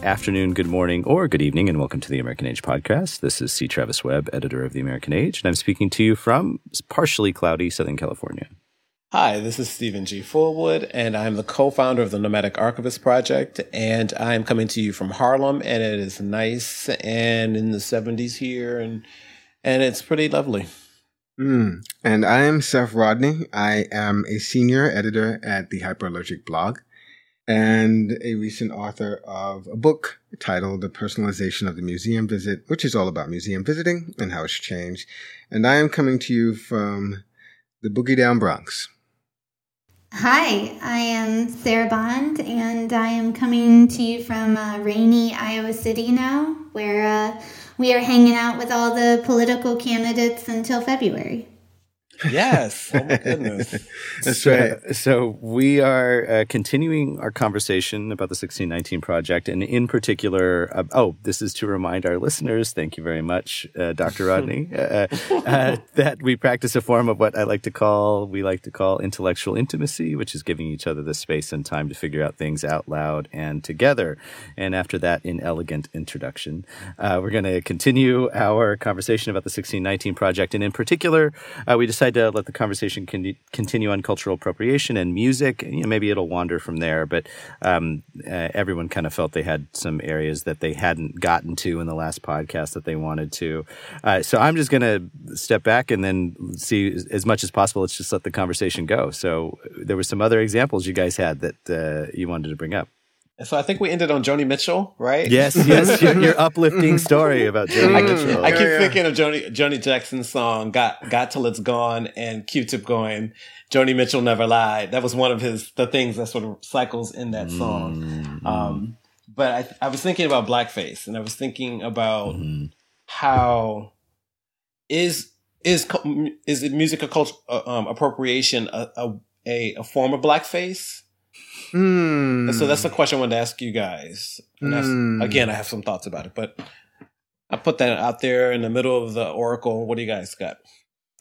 Good afternoon, good morning, or good evening, and welcome to the American Age podcast. This is C. Travis Webb, editor of the American Age, and I'm speaking to you from partially cloudy Southern California. Hi, this is Steven G. Fullwood, and I'm the co-founder of the Nomadic Archivist Project, and I'm coming to you from Harlem, and it is nice and in the 70s here, and and it's pretty lovely. Mm. And I am Seph Rodney. I am a senior editor at the Hyperallergic blog and a recent author of a book titled The Personalization of the Museum Visit, which is all about museum visiting and how it's changed. And I am coming to you from the Boogie Down Bronx. Hi, I am Sarah Bond, and I am coming to you from uh, rainy Iowa City now, where uh, we are hanging out with all the political candidates until February. Yes. Oh my goodness. That's so, right. So we are uh, continuing our conversation about the 1619 project, and in particular, uh, oh, this is to remind our listeners. Thank you very much, uh, Dr. Rodney, uh, uh, that we practice a form of what I like to call we like to call intellectual intimacy, which is giving each other the space and time to figure out things out loud and together. And after that inelegant introduction, uh, we're going to continue our conversation about the 1619 project, and in particular, we decided to let the conversation con- continue on cultural appropriation and music. You know, maybe it'll wander from there, but um, uh, everyone kind of felt they had some areas that they hadn't gotten to in the last podcast that they wanted to. Uh, so I'm just going to step back and then see as much as possible. Let's just let the conversation go. So there were some other examples you guys had that uh, you wanted to bring up. So I think we ended on Joni Mitchell, right? Yes, yes, your, your uplifting story about Joni I, Mitchell. I keep Yeah, yeah. thinking of Joni Joni Jackson's song "Got Got Till It's Gone" and Q-Tip going, "Joni Mitchell never lied." That was one of his the things that sort of cycles in that song. Mm-hmm. Um, but I, I was thinking about blackface, and I was thinking about Mm-hmm. how is is is it music a culture uh, um, appropriation a, a a a form of blackface? Hmm. So that's the question I wanted to ask you guys. And Hmm. again, I have some thoughts about it, but I put that out there in the middle of the oracle. What do you guys got?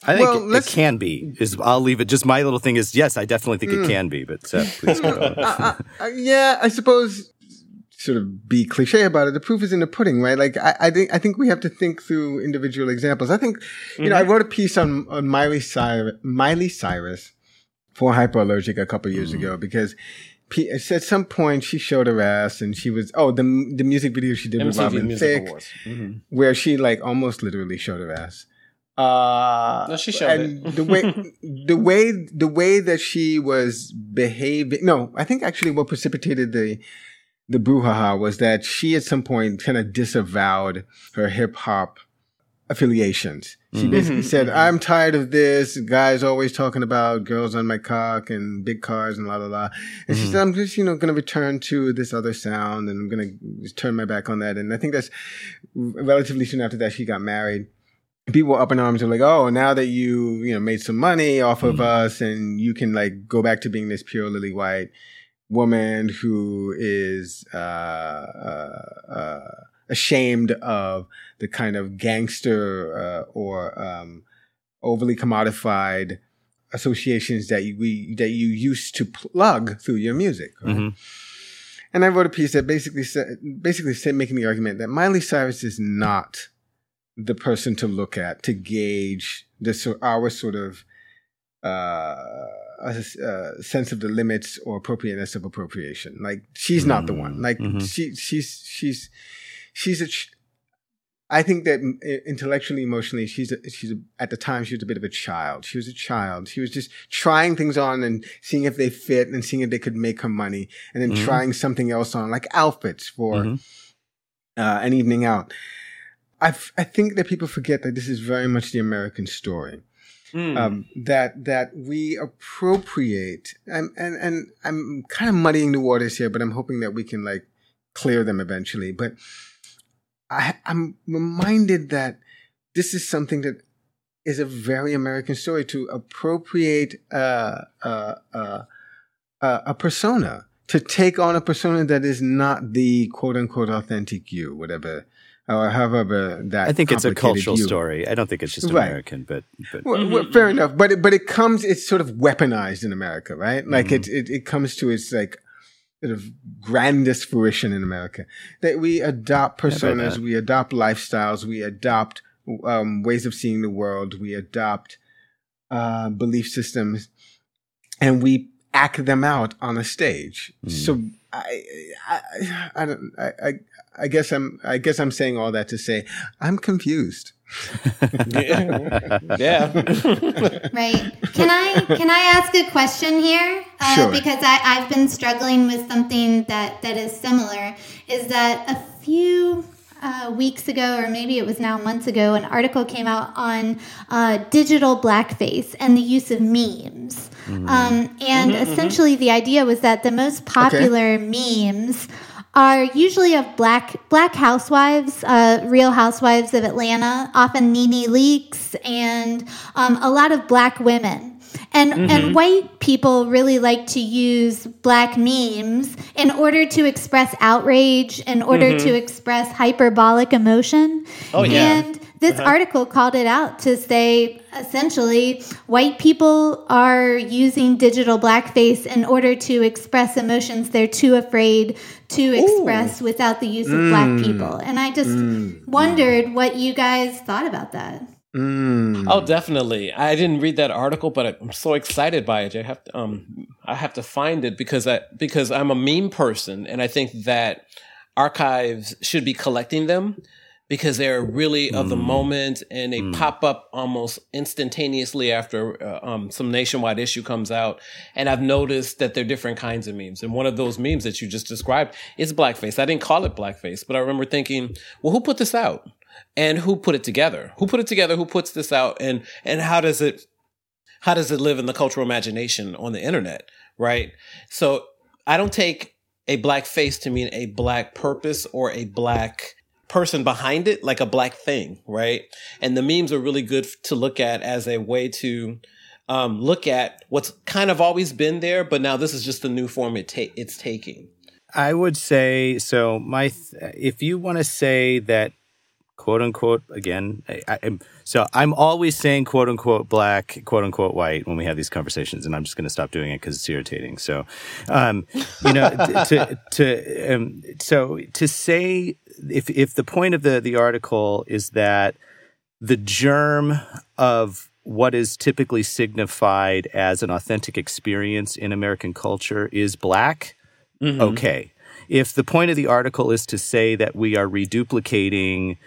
I think Well, it, it can be. Is I'll leave it. Just my little thing is yes, I definitely think Mm. it can be. But Seph, please go. on. Uh, uh, yeah, I suppose. Sort of be cliche about it. The proof is in the pudding, right? Like I, I think I think we have to think through individual examples. I think you know I wrote a piece on on Miley Cyrus, Miley Cyrus for Hyperallergic a couple years ago because. At some point, she showed her ass, and she was oh the the music video she did with MTV Robin Thicke. Mhm. where she like almost literally showed her ass. Uh, No, she showed and it. the way the way the way that she was behaving. No, I think actually what precipitated the the brouhaha was that she at some point kind of disavowed her hip hop affiliations. She Mhm. basically said. "I'm tired of this. Guys always talking about girls on my cock and big cars and la la la." And she Mhm. said, "I'm just you know going to return to this other sound and I'm going to turn my back on that." And I think that's relatively soon after that she got married. People were up in arms and like, "Oh, now that you you know made some money off of Mhm. us and you can like go back to being this pure lily white." woman who is uh, uh, uh, ashamed of the kind of gangster uh, or um, overly commodified associations that you, we that you used to plug through your music. Right? Mhm. And I wrote a piece that basically said, basically said, making the argument that Miley Cyrus is not the person to look at to gauge the so- our sort of uh, a, a sense of the limits or appropriateness of appropriation. Like she's not the one. Like Mhm. she she's she's she's a. Ch- I think that mm, intellectually, emotionally, she's a, she's a, at the time she was a bit of a child. She was a child. She was just trying things on and seeing if they fit and seeing if they could make her money, and then Mhm. trying something else on, like outfits for Mhm. uh, an evening out. I I think that people forget that this is very much the American story. Mm. Um, that that we appropriate, and, and and I'm kind of muddying the waters here, but I'm hoping that we can like clear them eventually. But I, I'm reminded that this is something that is a very American story to appropriate uh, uh, uh, uh, a persona, to take on a persona that is not the quote unquote authentic you, whatever, or however that. I think it's a cultural you. story. I don't think it's just Right. American, but but Well, well, fair enough, but it, but it comes. It's sort of weaponized in America, right? Like Mhm. it, it it comes to its like sort of grandest fruition in America. That we adopt personas, we adopt lifestyles, we adopt um, ways of seeing the world, we adopt uh, belief systems, and we act them out on a stage. Mm. So I, I, I, don't, I, I guess I'm, I guess I'm saying all that to say I'm confused. Yeah. yeah. right. Can I can I ask a question here? Uh, sure. Because I I've been struggling with something that that is similar. Is that a few uh, weeks ago, or maybe it was now months ago, an article came out on uh, digital blackface and the use of memes. Mm-hmm. Um, and mm-hmm, essentially, mm-hmm. the idea was that the most popular okay. memes are usually of black black housewives, uh, Real Housewives of Atlanta, often NeNe Leakes, and um, a lot of black women. And mm-hmm. and white people really like to use black memes in order to express outrage, in order mm-hmm. to express hyperbolic emotion. Oh yeah. And this uh-huh. article called it out to say essentially white people are using digital blackface in order to express emotions they're too afraid to express Ooh. without the use of mm. black people. And I just mm. wondered what you guys thought about that. Mm. Oh, definitely. I didn't read that article, but I'm so excited by it. I have to, um, I have to find it because I, because I'm a meme person and I think that archives should be collecting them because they're really of the mm. moment and they mm. pop up almost instantaneously after uh, um, some nationwide issue comes out. And I've noticed that there are different kinds of memes. And one of those memes that you just described is blackface. I didn't call it blackface, but I remember thinking, well, who put this out? And who put it together? Who put it together? Who puts this out? And and how does it how does it live in the cultural imagination on the internet? Right. So I don't take a black face to mean a black purpose or a black person behind it, like a black thing, right? And the memes are really good to look at as a way to um, look at what's kind of always been there, but now this is just the new form it ta- it's taking. I would say so. My, th- if you want to say that quote unquote again I, am so i'm always saying quote unquote black quote unquote white when we have these conversations and i'm just going to stop doing it because it's irritating so um, you know to to um, so to say if if the point of the the article is that the germ of what is typically signified as an authentic experience in american culture is black mm-hmm. okay if the point of the article is to say that we are reduplicating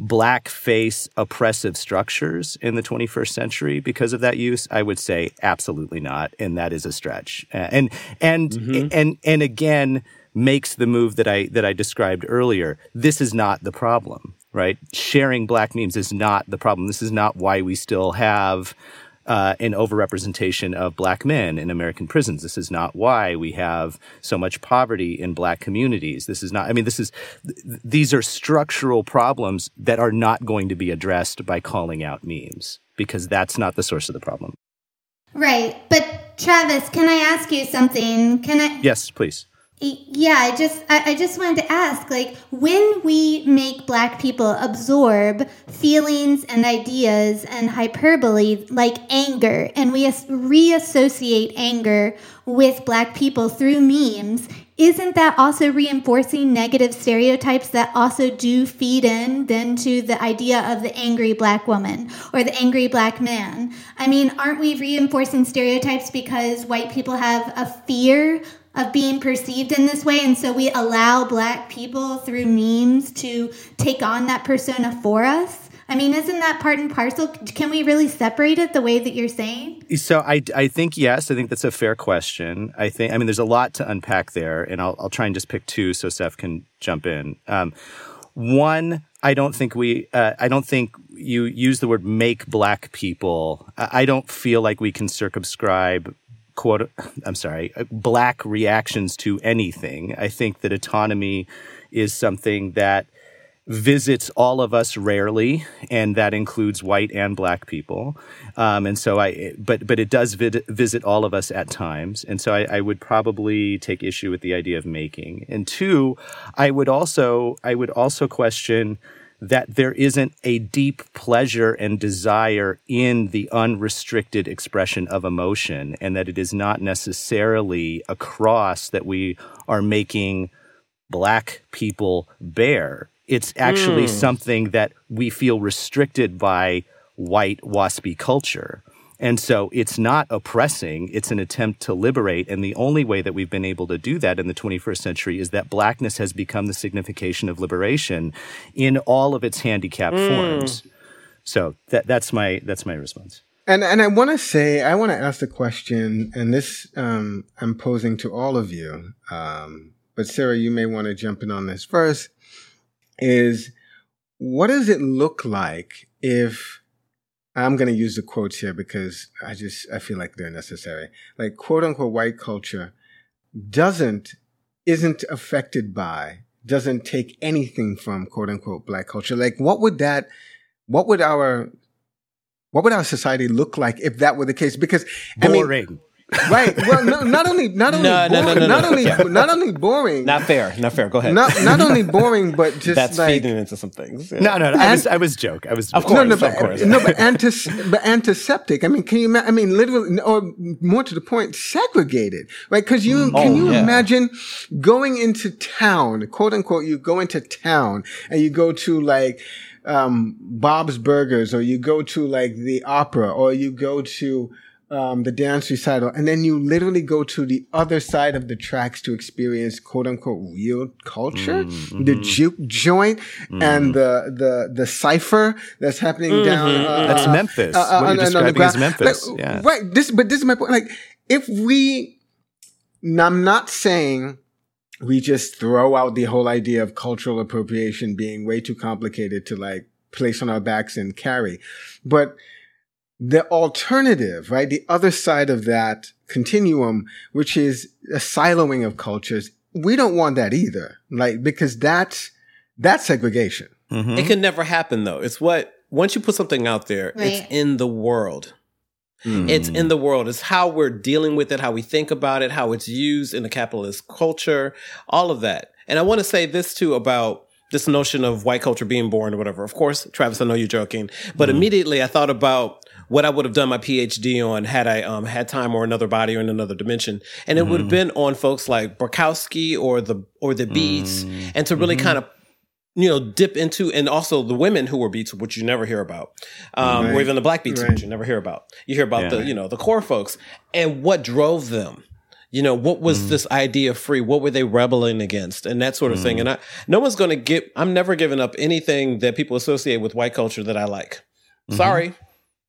blackface oppressive structures in the 21st century because of that use i would say absolutely not and that is a stretch and and mm-hmm. and and again makes the move that i that i described earlier this is not the problem right sharing black memes is not the problem this is not why we still have uh, an overrepresentation of black men in American prisons. This is not why we have so much poverty in black communities. This is not, I mean, this is, th- these are structural problems that are not going to be addressed by calling out memes because that's not the source of the problem. Right. But Travis, can I ask you something? Can I? Yes, please. Yeah, I just I, I, just wanted to ask, like, when we make black people absorb feelings and ideas and hyperbole like anger, and we reassociate anger with black people through memes, isn't that also reinforcing negative stereotypes that also do feed in then to the idea of the angry black woman or the angry black man? I mean, aren't we reinforcing stereotypes because white people have a fear of being perceived in this way. And so we allow black people through memes to take on that persona for us. I mean, isn't that part and parcel? Can we really separate it the way that you're saying? So I, I think yes. I think that's a fair question. I think I mean there's a lot to unpack there, and I'll I'll try and just pick two so Seph can jump in. Um, one, I don't think we. Uh, I don't think you use the word make black people. I don't feel like we can circumscribe quote i'm sorry uh, black reactions to anything. I think that autonomy is something that visits all of us rarely and that includes white and black people. Um, and so i but but it does vid- visit all of us at times. And so I, I would probably take issue with the idea of making. And two i would also i would also question that there isn't a deep pleasure and desire in the unrestricted expression of emotion, and that it is not necessarily a cross that we are making black people bear. It's actually mm. something that we feel restricted by white waspy culture. And so it's not oppressing, it's an attempt to liberate. And the only way that we've been able to do that in the 21st century is that blackness has become the signification of liberation in all of its handicapped mm. forms. So that, that's my that's my response. And and I want to say I want to ask the question, and this um, I'm posing to all of you. Um, but Sarah, you may want to jump in on this first. Is what does it look like if I'm going to use the quotes here because I just, I feel like they're necessary. Like quote unquote white culture doesn't, isn't affected by, doesn't take anything from quote unquote black culture. Like what would that, what would our, what would our society look like if that were the case? Because I Boring. mean, right. Well, no, not only not only no, boring, no, no, not only yeah. not only boring. Not fair. Not fair. Go ahead. Not not only boring, but just that's like, feeding into some things. Yeah. No, no, no. I was I was joke. I was of course, no, no, but, of course. no, but, antis, but antiseptic. I mean, can you? I mean, literally, or more to the point, segregated. Right? Because you oh, can you yeah. imagine going into town, quote unquote, you go into town and you go to like um, Bob's Burgers, or you go to like the opera, or you go to um, the dance recital, and then you literally go to the other side of the tracks to experience "quote unquote" real culture, mm-hmm. the juke joint, mm-hmm. and the the the cipher that's happening mm-hmm. down. Uh, that's Memphis. Uh, uh, what you're describing as Memphis, like, yeah. Right. This, but this is my point. Like, if we, I'm not saying we just throw out the whole idea of cultural appropriation being way too complicated to like place on our backs and carry, but the alternative, right? The other side of that continuum, which is a siloing of cultures. We don't want that either. Like, because that's, that's segregation. Mm-hmm. It can never happen though. It's what, once you put something out there, right. it's in the world. Mm. It's in the world. It's how we're dealing with it, how we think about it, how it's used in the capitalist culture, all of that. And I want to say this too about this notion of white culture being born or whatever. Of course, Travis, I know you're joking, but mm. immediately I thought about what I would have done my PhD on had I um, had time or another body or in another dimension, and it mm would have been on folks like Bukowski or the or the Beats, mm and to really mm-hmm. kind of you know, dip into, and also the women who were beats, which you never hear about, um, right. or even the black beats, right. which you never hear about. You hear about yeah. the, you know, the core folks and what drove them. You know, what was mm. this idea free? What were they rebelling against and that sort of mm. thing? And I, no one's going to get, I'm never giving up anything that people associate with white culture that I like. Mm-hmm. Sorry.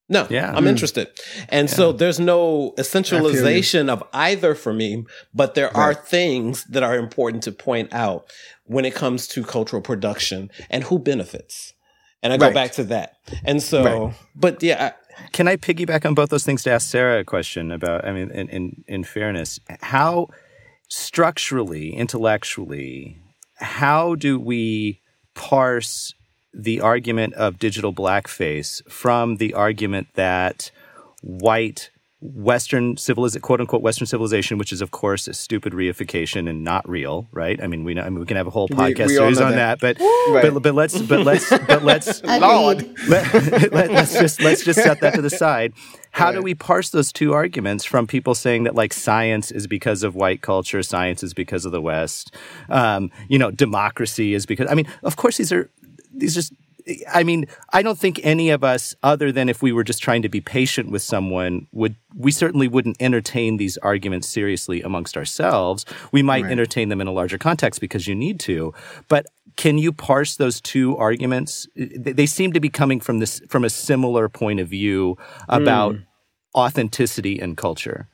No, yeah. I'm mm. interested. And yeah. so there's no essentialization of either for me, but there right. are things that are important to point out when it comes to cultural production and who benefits. And I go right. back to that. And so, right. but yeah. I, Can I piggyback on both those things to ask Sarah a question about, I mean, in, in, in fairness, how structurally, intellectually, how do we parse the argument of digital blackface from the argument that white Western civilization, quote unquote, Western civilization, which is of course a stupid reification and not real, right? I mean, we know, I mean, we can have a whole podcast we, we series on that, that but, right. but but let's but let's but let's Lord. Let, let, us just let's just set that to the side. How right. do we parse those two arguments from people saying that like science is because of white culture, science is because of the West, um, you know, democracy is because I mean, of course these are these just I mean, I don't think any of us, other than if we were just trying to be patient with someone, would we certainly wouldn't entertain these arguments seriously amongst ourselves. We might right. entertain them in a larger context because you need to. But can you parse those two arguments? They seem to be coming from this from a similar point of view about mm. authenticity and culture.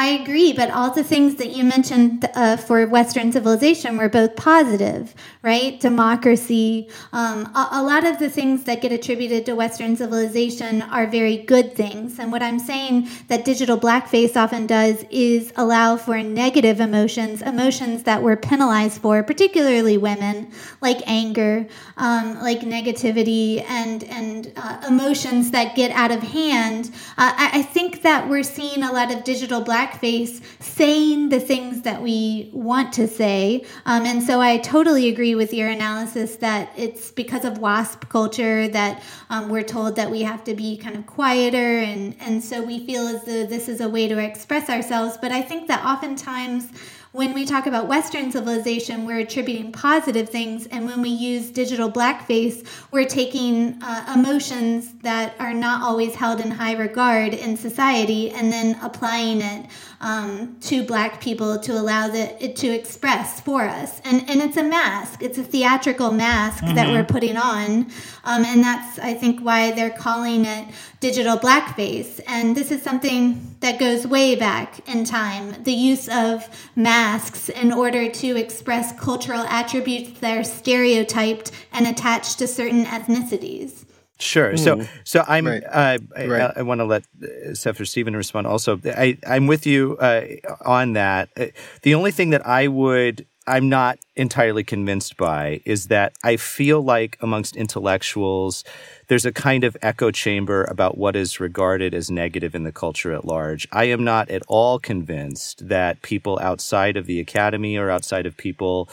I agree, but all the things that you mentioned uh, for Western civilization were both positive, right? Democracy. Um, a, a, lot of the things that get attributed to Western civilization are very good things. And what I'm saying that digital blackface often does is allow for negative emotions, emotions that were penalized for, particularly women, like anger, um, like negativity, and and uh, emotions that get out of hand. Uh, I, I think that we're seeing a lot of digital black blackface saying the things that we want to say. Um, and so I totally agree with your analysis that it's because of WASP culture that um, we're told that we have to be kind of quieter. And, and so we feel as though this is a way to express ourselves. But I think that oftentimes, when we talk about Western civilization, we're attributing positive things, and when we use digital blackface, we're taking uh, emotions that are not always held in high regard in society and then applying it um, to black people to allow the, it to express for us. And, and it's a mask, it's a theatrical mask mm-hmm. that we're putting on. Um, and that's, I think, why they're calling it digital blackface. And this is something that goes way back in time the use of masks in order to express cultural attributes that are stereotyped and attached to certain ethnicities. Sure. So, mm. so I'm. Right. Uh, I, right. I, I want to let uh, Seph or Steven respond. Also, I, I'm with you uh, on that. Uh, the only thing that I would, I'm not entirely convinced by, is that I feel like amongst intellectuals, there's a kind of echo chamber about what is regarded as negative in the culture at large. I am not at all convinced that people outside of the academy or outside of people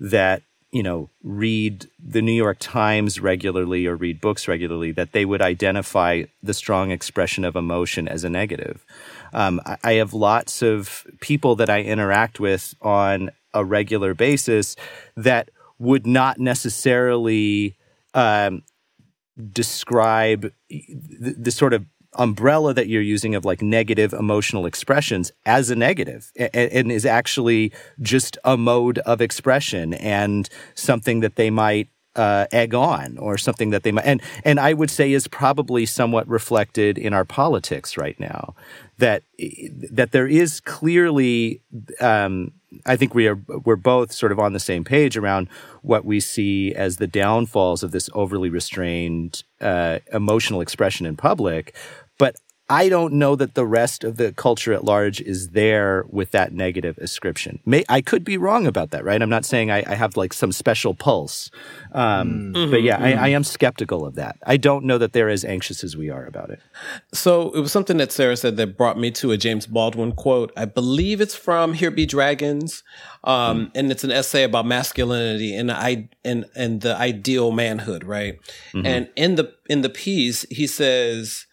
that you know, read the New York Times regularly or read books regularly, that they would identify the strong expression of emotion as a negative. Um, I, I have lots of people that I interact with on a regular basis that would not necessarily um, describe the, the, sort of umbrella that you're using of like negative emotional expressions as a negative and, and is actually just a mode of expression and something that they might uh, egg on or something that they might and and I would say is probably somewhat reflected in our politics right now that that there is clearly um, I think we are we're both sort of on the same page around what we see as the downfalls of this overly restrained uh, emotional expression in public I don't know that the rest of the culture at large is there with that negative ascription. May, I could be wrong about that, right? I'm not saying I, I have like some special pulse. Um, mm-hmm, but yeah, mm-hmm. I, I, am skeptical of that. I don't know that they're as anxious as we are about it. So it was something that Sarah said that brought me to a James Baldwin quote. I believe it's from Here Be Dragons. Um, mm-hmm. and it's an essay about masculinity and I and and the ideal manhood, right? Mm-hmm. And in the in the piece, he says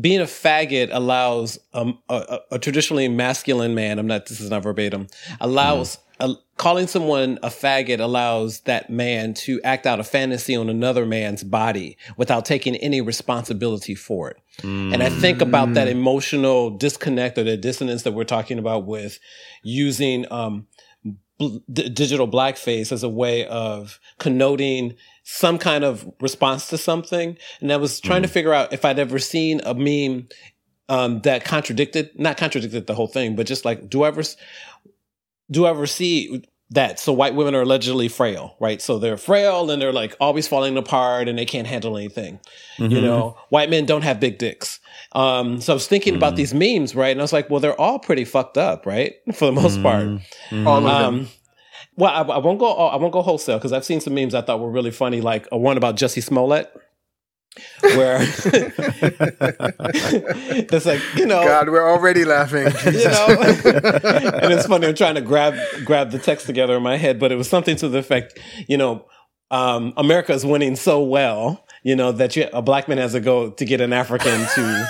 being a faggot allows um, a, a, traditionally masculine man. I'm not. This is not verbatim. Allows mm. a, calling someone a faggot allows that man to act out a fantasy on another man's body without taking any responsibility for it. Mm. And I think about that emotional disconnect or the dissonance that we're talking about with using um, b- digital blackface as a way of connoting some kind of response to something. And I was trying mm. to figure out if I'd ever seen a meme um, that contradicted, not contradicted the whole thing, but just like, do I ever, do I ever see that? So white women are allegedly frail, right? So they're frail and they're like always falling apart and they can't handle anything. Mm-hmm. You know, white men don't have big dicks. Um, so I was thinking mm. about these memes, right? And I was like, well, they're all pretty fucked up, right? For the most mm. part. Mm. All of them. Um, well, I, I won't go. I won't go wholesale because I've seen some memes I thought were really funny, like a one about Jussie Smollett where it's like you know god we're already laughing. you know and it's funny i'm trying to grab grab the text together in my head but it was something to the effect you know um, america is winning so well you know that you, a black man has to go to get an african to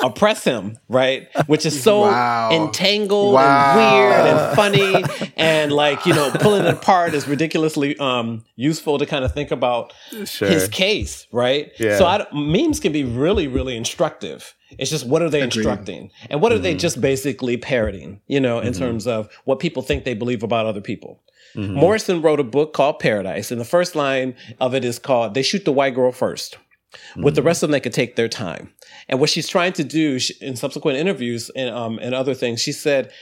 oppress him, right? Which is so wow. entangled wow. and weird and funny and like, you know, pulling it apart is ridiculously um, useful to kind of think about sure. his case, right? Yeah. So I, memes can be really, really instructive. It's just what are they Agreed. instructing? And what are mm-hmm. they just basically parroting, you know, in mm-hmm. terms of what people think they believe about other people. Mm-hmm. Morrison wrote a book called Paradise, and the first line of it is called They Shoot the White Girl First. Mm-hmm. With the rest of them, they could take their time. And what she's trying to do she, in subsequent interviews and, um, and other things, she said,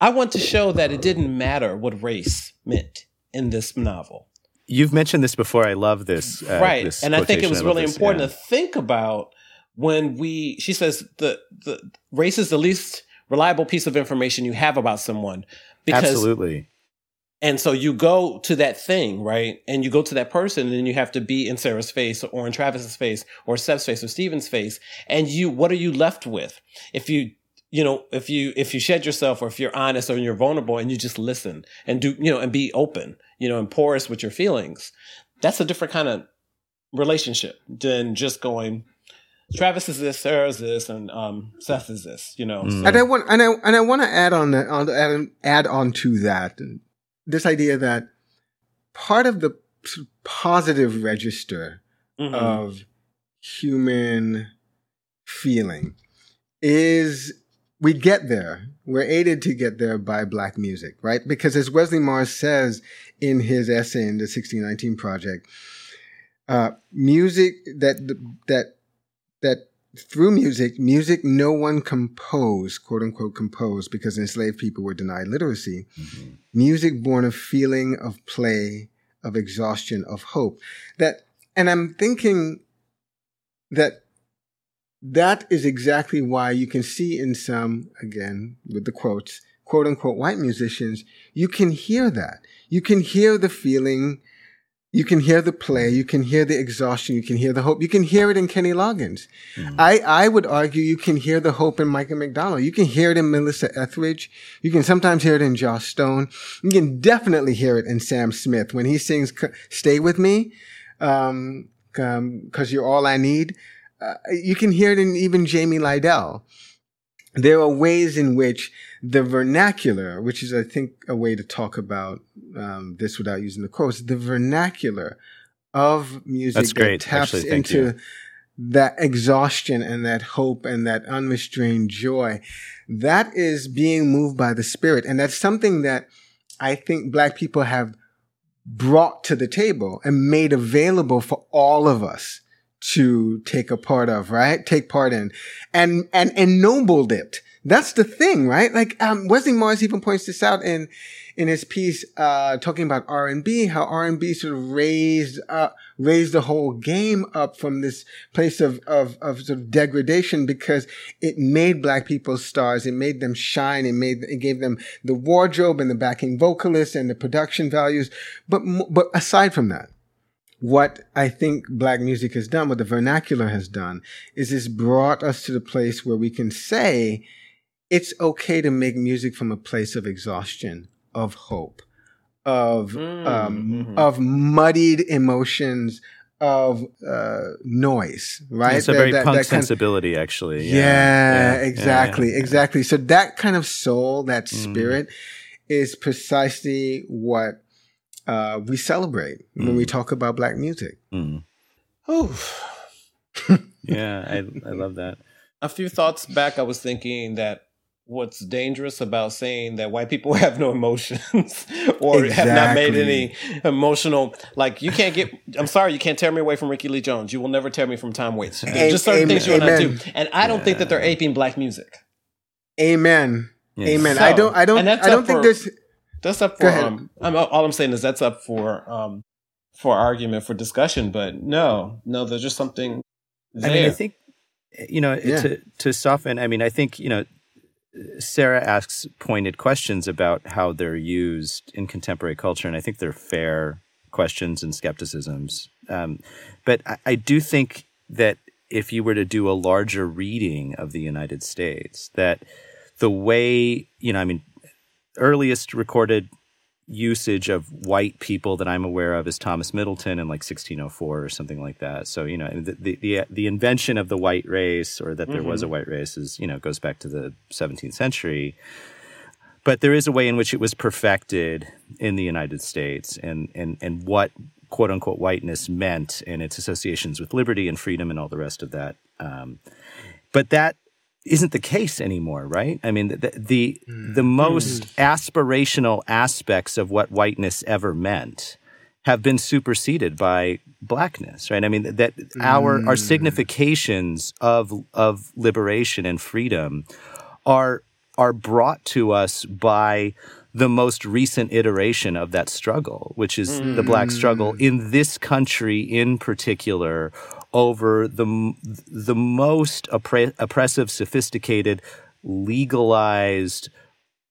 I want to show that it didn't matter what race meant in this novel. You've mentioned this before. I love this. Uh, right. This and I think it was really this, important yeah. to think about when we, she says, the, the race is the least reliable piece of information you have about someone. Because Absolutely and so you go to that thing, right? And you go to that person and then you have to be in Sarah's face or in Travis's face or Seph's face or Stephen's face. And you, what are you left with? If you, you know, if you if you shed yourself or if you're honest or you're vulnerable and you just listen and do you know and be open, you know, and porous with your feelings, that's a different kind of relationship than just going. Travis is this, Sarah is this, and um, Seph is this. You know, mm. so. and I want and I and I want to add on that on add, add on to that this idea that part of the positive register mm-hmm. of human feeling is we get there. We're aided to get there by black music, right? Because as Wesley Morris says in his essay in the 1619 Project, uh, music that that that through music, music no one composed, quote unquote composed, because enslaved people were denied literacy. Mm-hmm. Music born of feeling, of play, of exhaustion, of hope. That, and I'm thinking that that is exactly why you can see in some, again, with the quotes, quote unquote white musicians, you can hear that. You can hear the feeling. You can hear the play. You can hear the exhaustion. You can hear the hope. You can hear it in Kenny Loggins. Mm. I, I would argue you can hear the hope in Michael McDonald. You can hear it in Melissa Etheridge. You can sometimes hear it in Joss Stone. You can definitely hear it in Sam Smith when he sings "Stay with Me," um, um, cause you're all I need uh, you can hear it in even Jamie Lidell. There are ways in which the vernacular, which is, I think, a way to talk about um, this without using the quotes, the vernacular of music That's great. that taps Actually, into you. that exhaustion and that hope and that unrestrained joy, that is being moved by the spirit. And that's something that I think black people have brought to the table and made available for all of us to take a part of, right? Take part in and, and ennobled it. That's the thing, right? Like, um, Wesley Morris even points this out in, in his piece, uh, talking about R&B, how R&B sort of raised, uh, raised the whole game up from this place of, of, of sort of degradation because it made black people stars. It made them shine. It made, it gave them the wardrobe and the backing vocalists and the production values. But, but aside from that, what I think black music has done, what the vernacular has done, is it's brought us to the place where we can say it's okay to make music from a place of exhaustion, of hope, of mm, um, mm-hmm. of muddied emotions, of uh, noise, right? It's a very that, punk that sensibility, of, actually. Yeah, yeah, yeah exactly, yeah, exactly. So that kind of soul, that mm. spirit, mm. is precisely what uh, we celebrate mm. when we mm. talk about black music. Mm. yeah, I, I love that. A few thoughts back, I was thinking that what's dangerous about saying that white people have no emotions or exactly. have not made any emotional like you can't get i'm sorry you can't tear me away from Rickie Lee Jones you will never tear me from Tom Waits there's just certain amen, things you will not do and i don't yeah. think that they're aping black music amen amen so, i don't i don't i don't think for, there's that's up for um, I'm, all I'm saying is that's up for um for argument for discussion, but no, no, there's just something. There. I mean, I think you know yeah. to to soften. I mean, I think you know. Sarah asks pointed questions about how they're used in contemporary culture, and I think they're fair questions and skepticisms. Um, but I, I do think that if you were to do a larger reading of the United States, that the way you know, I mean, earliest recorded usage of white people that I'm aware of is Thomas Middleton in like 1604 or something like that. So you know the the the, invention of the white race or that there mm-hmm. was a mm-hmm. white race is you know goes back to the 17th century. But there is a way in which it was perfected in the United States and and and what quote unquote whiteness meant and its associations with liberty and freedom and all the rest of that. Um, but that isn't the case anymore, right? I mean, the the, mm. the most mm. aspirational aspects of what whiteness ever meant have been superseded by blackness, right? I mean, that mm. our our mm. significations of of liberation and freedom are are brought to us by the most recent iteration of that struggle, which is the black struggle mm. in this country in particular over the the most oppre- oppressive, sophisticated, legalized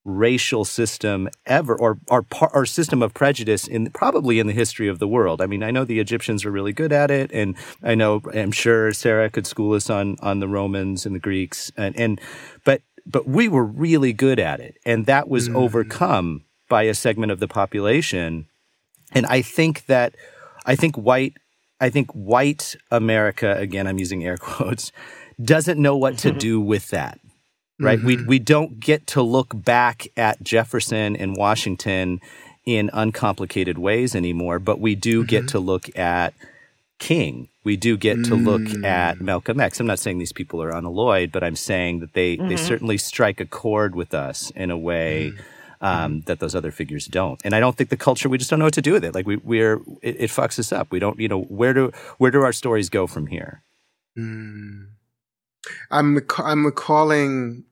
racial system ever, or our our system of prejudice in probably in the history of the world. I mean, I know the Egyptians were really good at it, and I know I'm sure Sarah could school us on on the Romans and the Greeks, and and but but we were really good at it, and that was Mm. overcome by a segment of the population. And I think that I think white I think white America again I'm using air quotes doesn't know what to mm-hmm. do with that. Right? We mm-hmm. we don't get to look back at Jefferson and Washington in uncomplicated ways anymore, but we do get mm-hmm. to look at King. We do get to look at mm. Malcolm X. I'm not saying these people are unalloyed, but I'm saying that they, they certainly strike a chord with us in a way mm. Um, that those other figures don't. And I don't think the culture we just don't know what to do with it. Like we we're it, it fucks us up. We don't you know where do where do our stories go from here? Mm. I'm rec- I'm recalling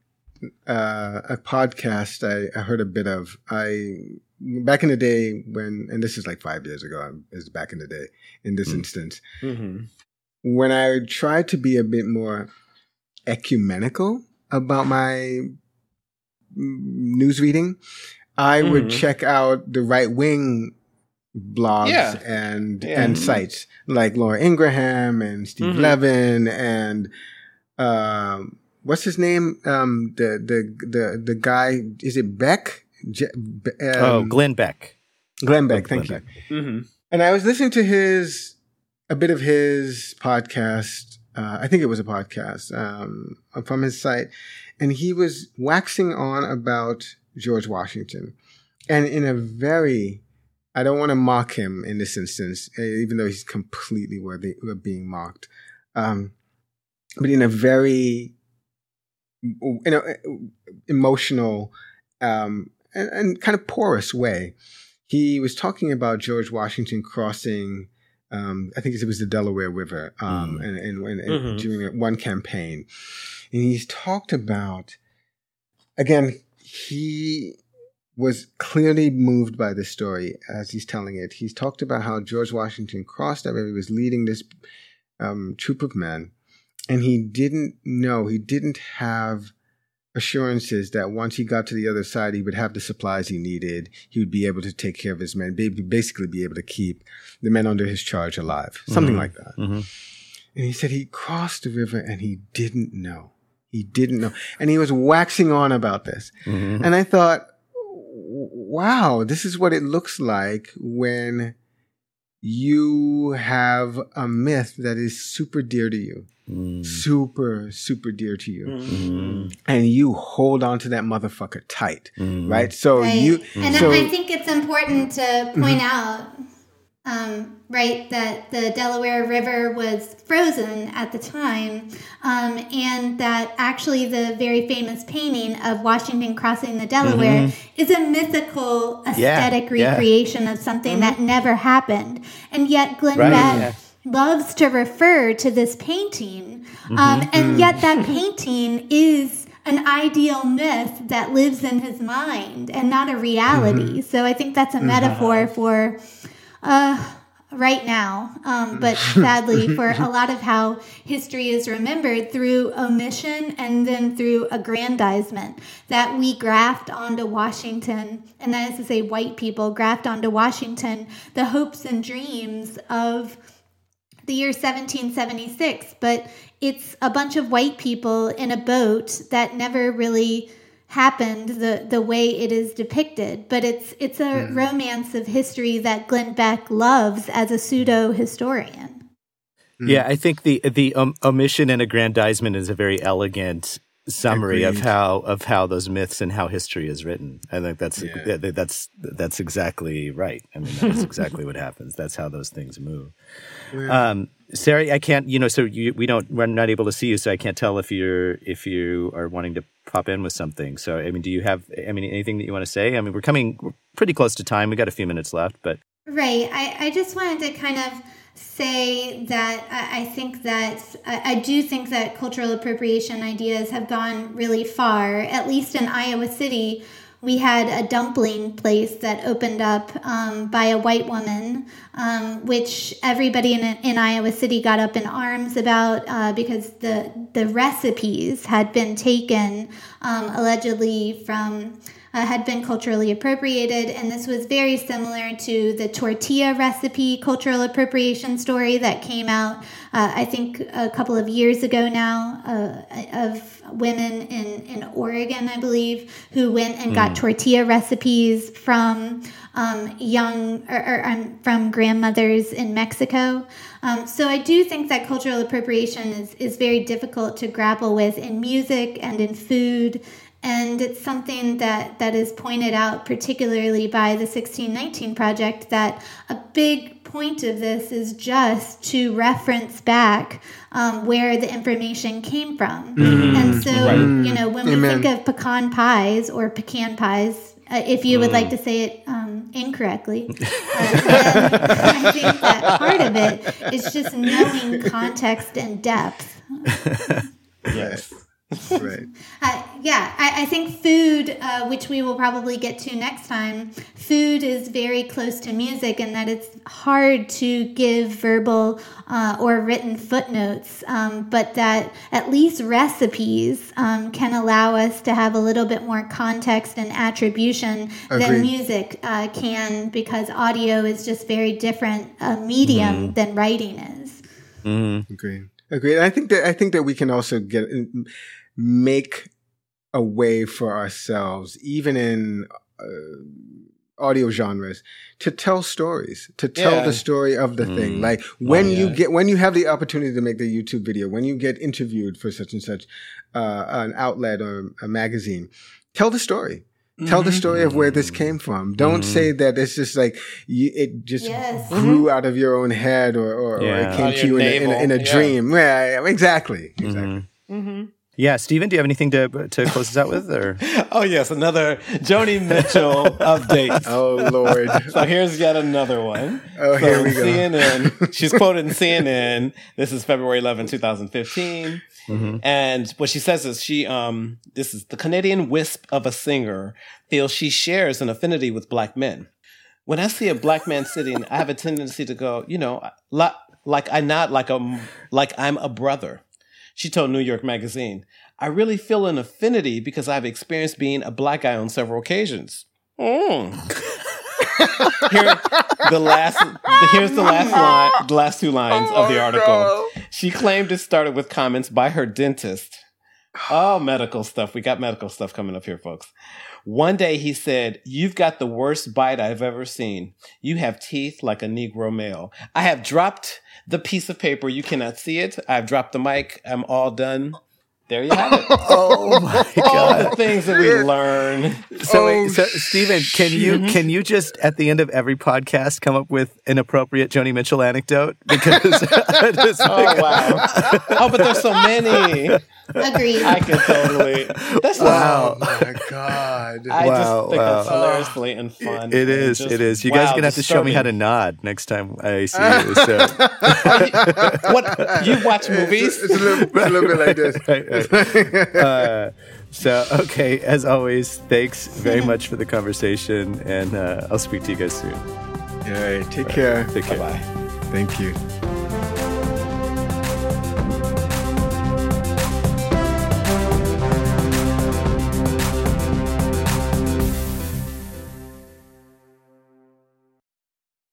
uh, a podcast I, I heard a bit of. I back in the day when, and this is like five years ago. um, Is back in the day in this Mm. instance Mm-hmm. when I tried to be a bit more ecumenical about my news reading. I would Mhm. check out the right wing blogs Yeah. and Yeah. and sites like Laura Ingraham and Steve Mhm. Levin and um, what's his name? Um, the the the the guy is it Beck? Je- Be- oh, um, Glenn Beck. Glenn Beck. Oh, thank Glenn you. Mm-hmm. And I was listening to his a bit of his podcast. Uh, I think it was a podcast um, from his site, and he was waxing on about George Washington, and in a very I don't want to mock him in this instance, eh, even though he's completely worthy of being mocked, um, but in a very you know emotional um, and, and kind of porous way he was talking about George Washington crossing, um, I think it was the Delaware River, um, Mm. and, and, and, Mhm. during one campaign, and he's talked about again. He was clearly moved by this story as he's telling it. He's talked about how George Washington crossed that river. He was leading this um, troop of men, and he didn't know. He didn't have assurances that once he got to the other side, he would have the supplies he needed. He would be able to take care of his men, basically be able to keep the men under his charge alive, something Mhm. like that. hmm And he said he crossed the river and he didn't know. He didn't know. And he was waxing on about this. hmm And I thought, wow, this is what it looks like when you have a myth that is super dear to you, Mm. super, super dear to you Mhm. and you hold on to that motherfucker tight, Mhm. right? So Right. you, and so I think it's important to point out, um, right, that the Delaware River was frozen at the time, um, and that actually the very famous painting of Washington crossing the Delaware is a mythical aesthetic yeah. recreation of something that never happened. And yet, Glenn Right, Beck yeah. loves to refer to this painting, um, and yet that painting is an ideal myth that lives in his mind and not a reality. So I think that's a metaphor for uh, right now, um, but sadly for a lot of how history is remembered through omission and then through aggrandizement that we graft onto Washington, and that is to say, white people graft onto Washington the hopes and dreams of the year 1776, but it's a bunch of white people in a boat that never really happened the the way it is depicted but it's it's a romance of history that Glenn Beck loves as a pseudo historian Yeah, I think the the um, omission and aggrandizement is a very elegant summary of how of how those myths and how history is written. I think that's Yeah. yeah, that's that's exactly right. I mean, that's exactly what happens. That's how those things move. Um, Sarah, I can't. You know, so you, we don't. We're not able to see you, so I can't tell if you're if you are wanting to pop in with something. So, I mean, do you have? I mean, anything that you want to say? I mean, we're coming we're pretty close to time. We got a few minutes left, but Right. I, I just wanted to kind of say that I, I think that I, I do think that cultural appropriation ideas have gone really far. At least in Iowa City, we had a dumpling place that opened up um, by a white woman, um, which everybody in, in Iowa City got up in arms about uh, because the the recipes had been taken um, allegedly from uh, had been culturally appropriated, and this was very similar to the tortilla recipe cultural appropriation story that came out, uh, I think, a couple of years ago now, uh, of women in, in Oregon, I believe, who went and got tortilla recipes from um, young or, or um, from grandmothers in Mexico. Um, so I do think that cultural appropriation is, is very difficult to grapple with in music and in food. And it's something that, that is pointed out, particularly by the 1619 Project, that a big point of this is just to reference back um, where the information came from. And so, you know, when we think of pecan pies or pecan pies, uh, if you would like to say it um, incorrectly, uh, then I think that part of it is just knowing context and depth. Yes. Right. Uh, yeah, I, I think food, uh, which we will probably get to next time, food is very close to music in that it's hard to give verbal uh, or written footnotes, um, but that at least recipes um, can allow us to have a little bit more context and attribution than music uh, can because audio is just very different uh, medium than writing is. Agreed. Agreed. I think that I think that we can also get make a way for ourselves, even in uh, audio genres, to tell stories, to tell Yeah. the story of the thing. Mm. Like oh, when you yeah. get when you have the opportunity to make the YouTube video, when you get interviewed for such and such uh, an outlet or a magazine, tell the story. Tell the story of where this came mm-hmm. from. Don't mm-hmm. say that it's just like you, it just Yes. grew mm-hmm. out of your own head or, or, or it came to you in a, in a, in a yeah. dream. Yeah, exactly. Exactly. Yeah, Steven, do you have anything to to close us out with? Or Oh yes, another Joni Mitchell update. Oh Lord. So here's yet another one. Oh, so here we go. CNN. She's quoted in CNN. This is February 11, 2015. Mm-hmm. And what she says is she, um, this is the Canadian wisp of a singer feels she shares an affinity with black men. When I see a black man sitting, I have a tendency to go, you know, like, like I not like a, like I'm a brother. She told New York Magazine, I really feel an affinity because I've experienced being a black guy on several occasions. Mm. Here, the last, the, here's the last line, the last two lines of the article. She claimed it started with comments by her dentist. Oh, medical stuff. We got medical stuff coming up here, folks. One day he said, You've got the worst bite I've ever seen. You have teeth like a Negro male. I have dropped the piece of paper. You cannot see it. I've dropped the mic. I'm all done. There you have it. oh my god! all the things that we learn. So, Oh, wait, so Steven, can you can you just at the end of every podcast come up with an appropriate Joni Mitchell anecdote? Because just Oh, wow. Oh, but there's so many. Agreed. I can totally. That's Oh my God. I Wow, just think wow. it's hilariously and fun. it and is. just, It is. You guys are gonna have to show me how to nod next time I see you. So. What you watch movies? It's a little, it's a little bit like this. Right, right. Uh, so okay, as always, thanks very much for the conversation, and uh, I'll speak to you guys soon. All right. Take care. Take care. Bye. Thank you.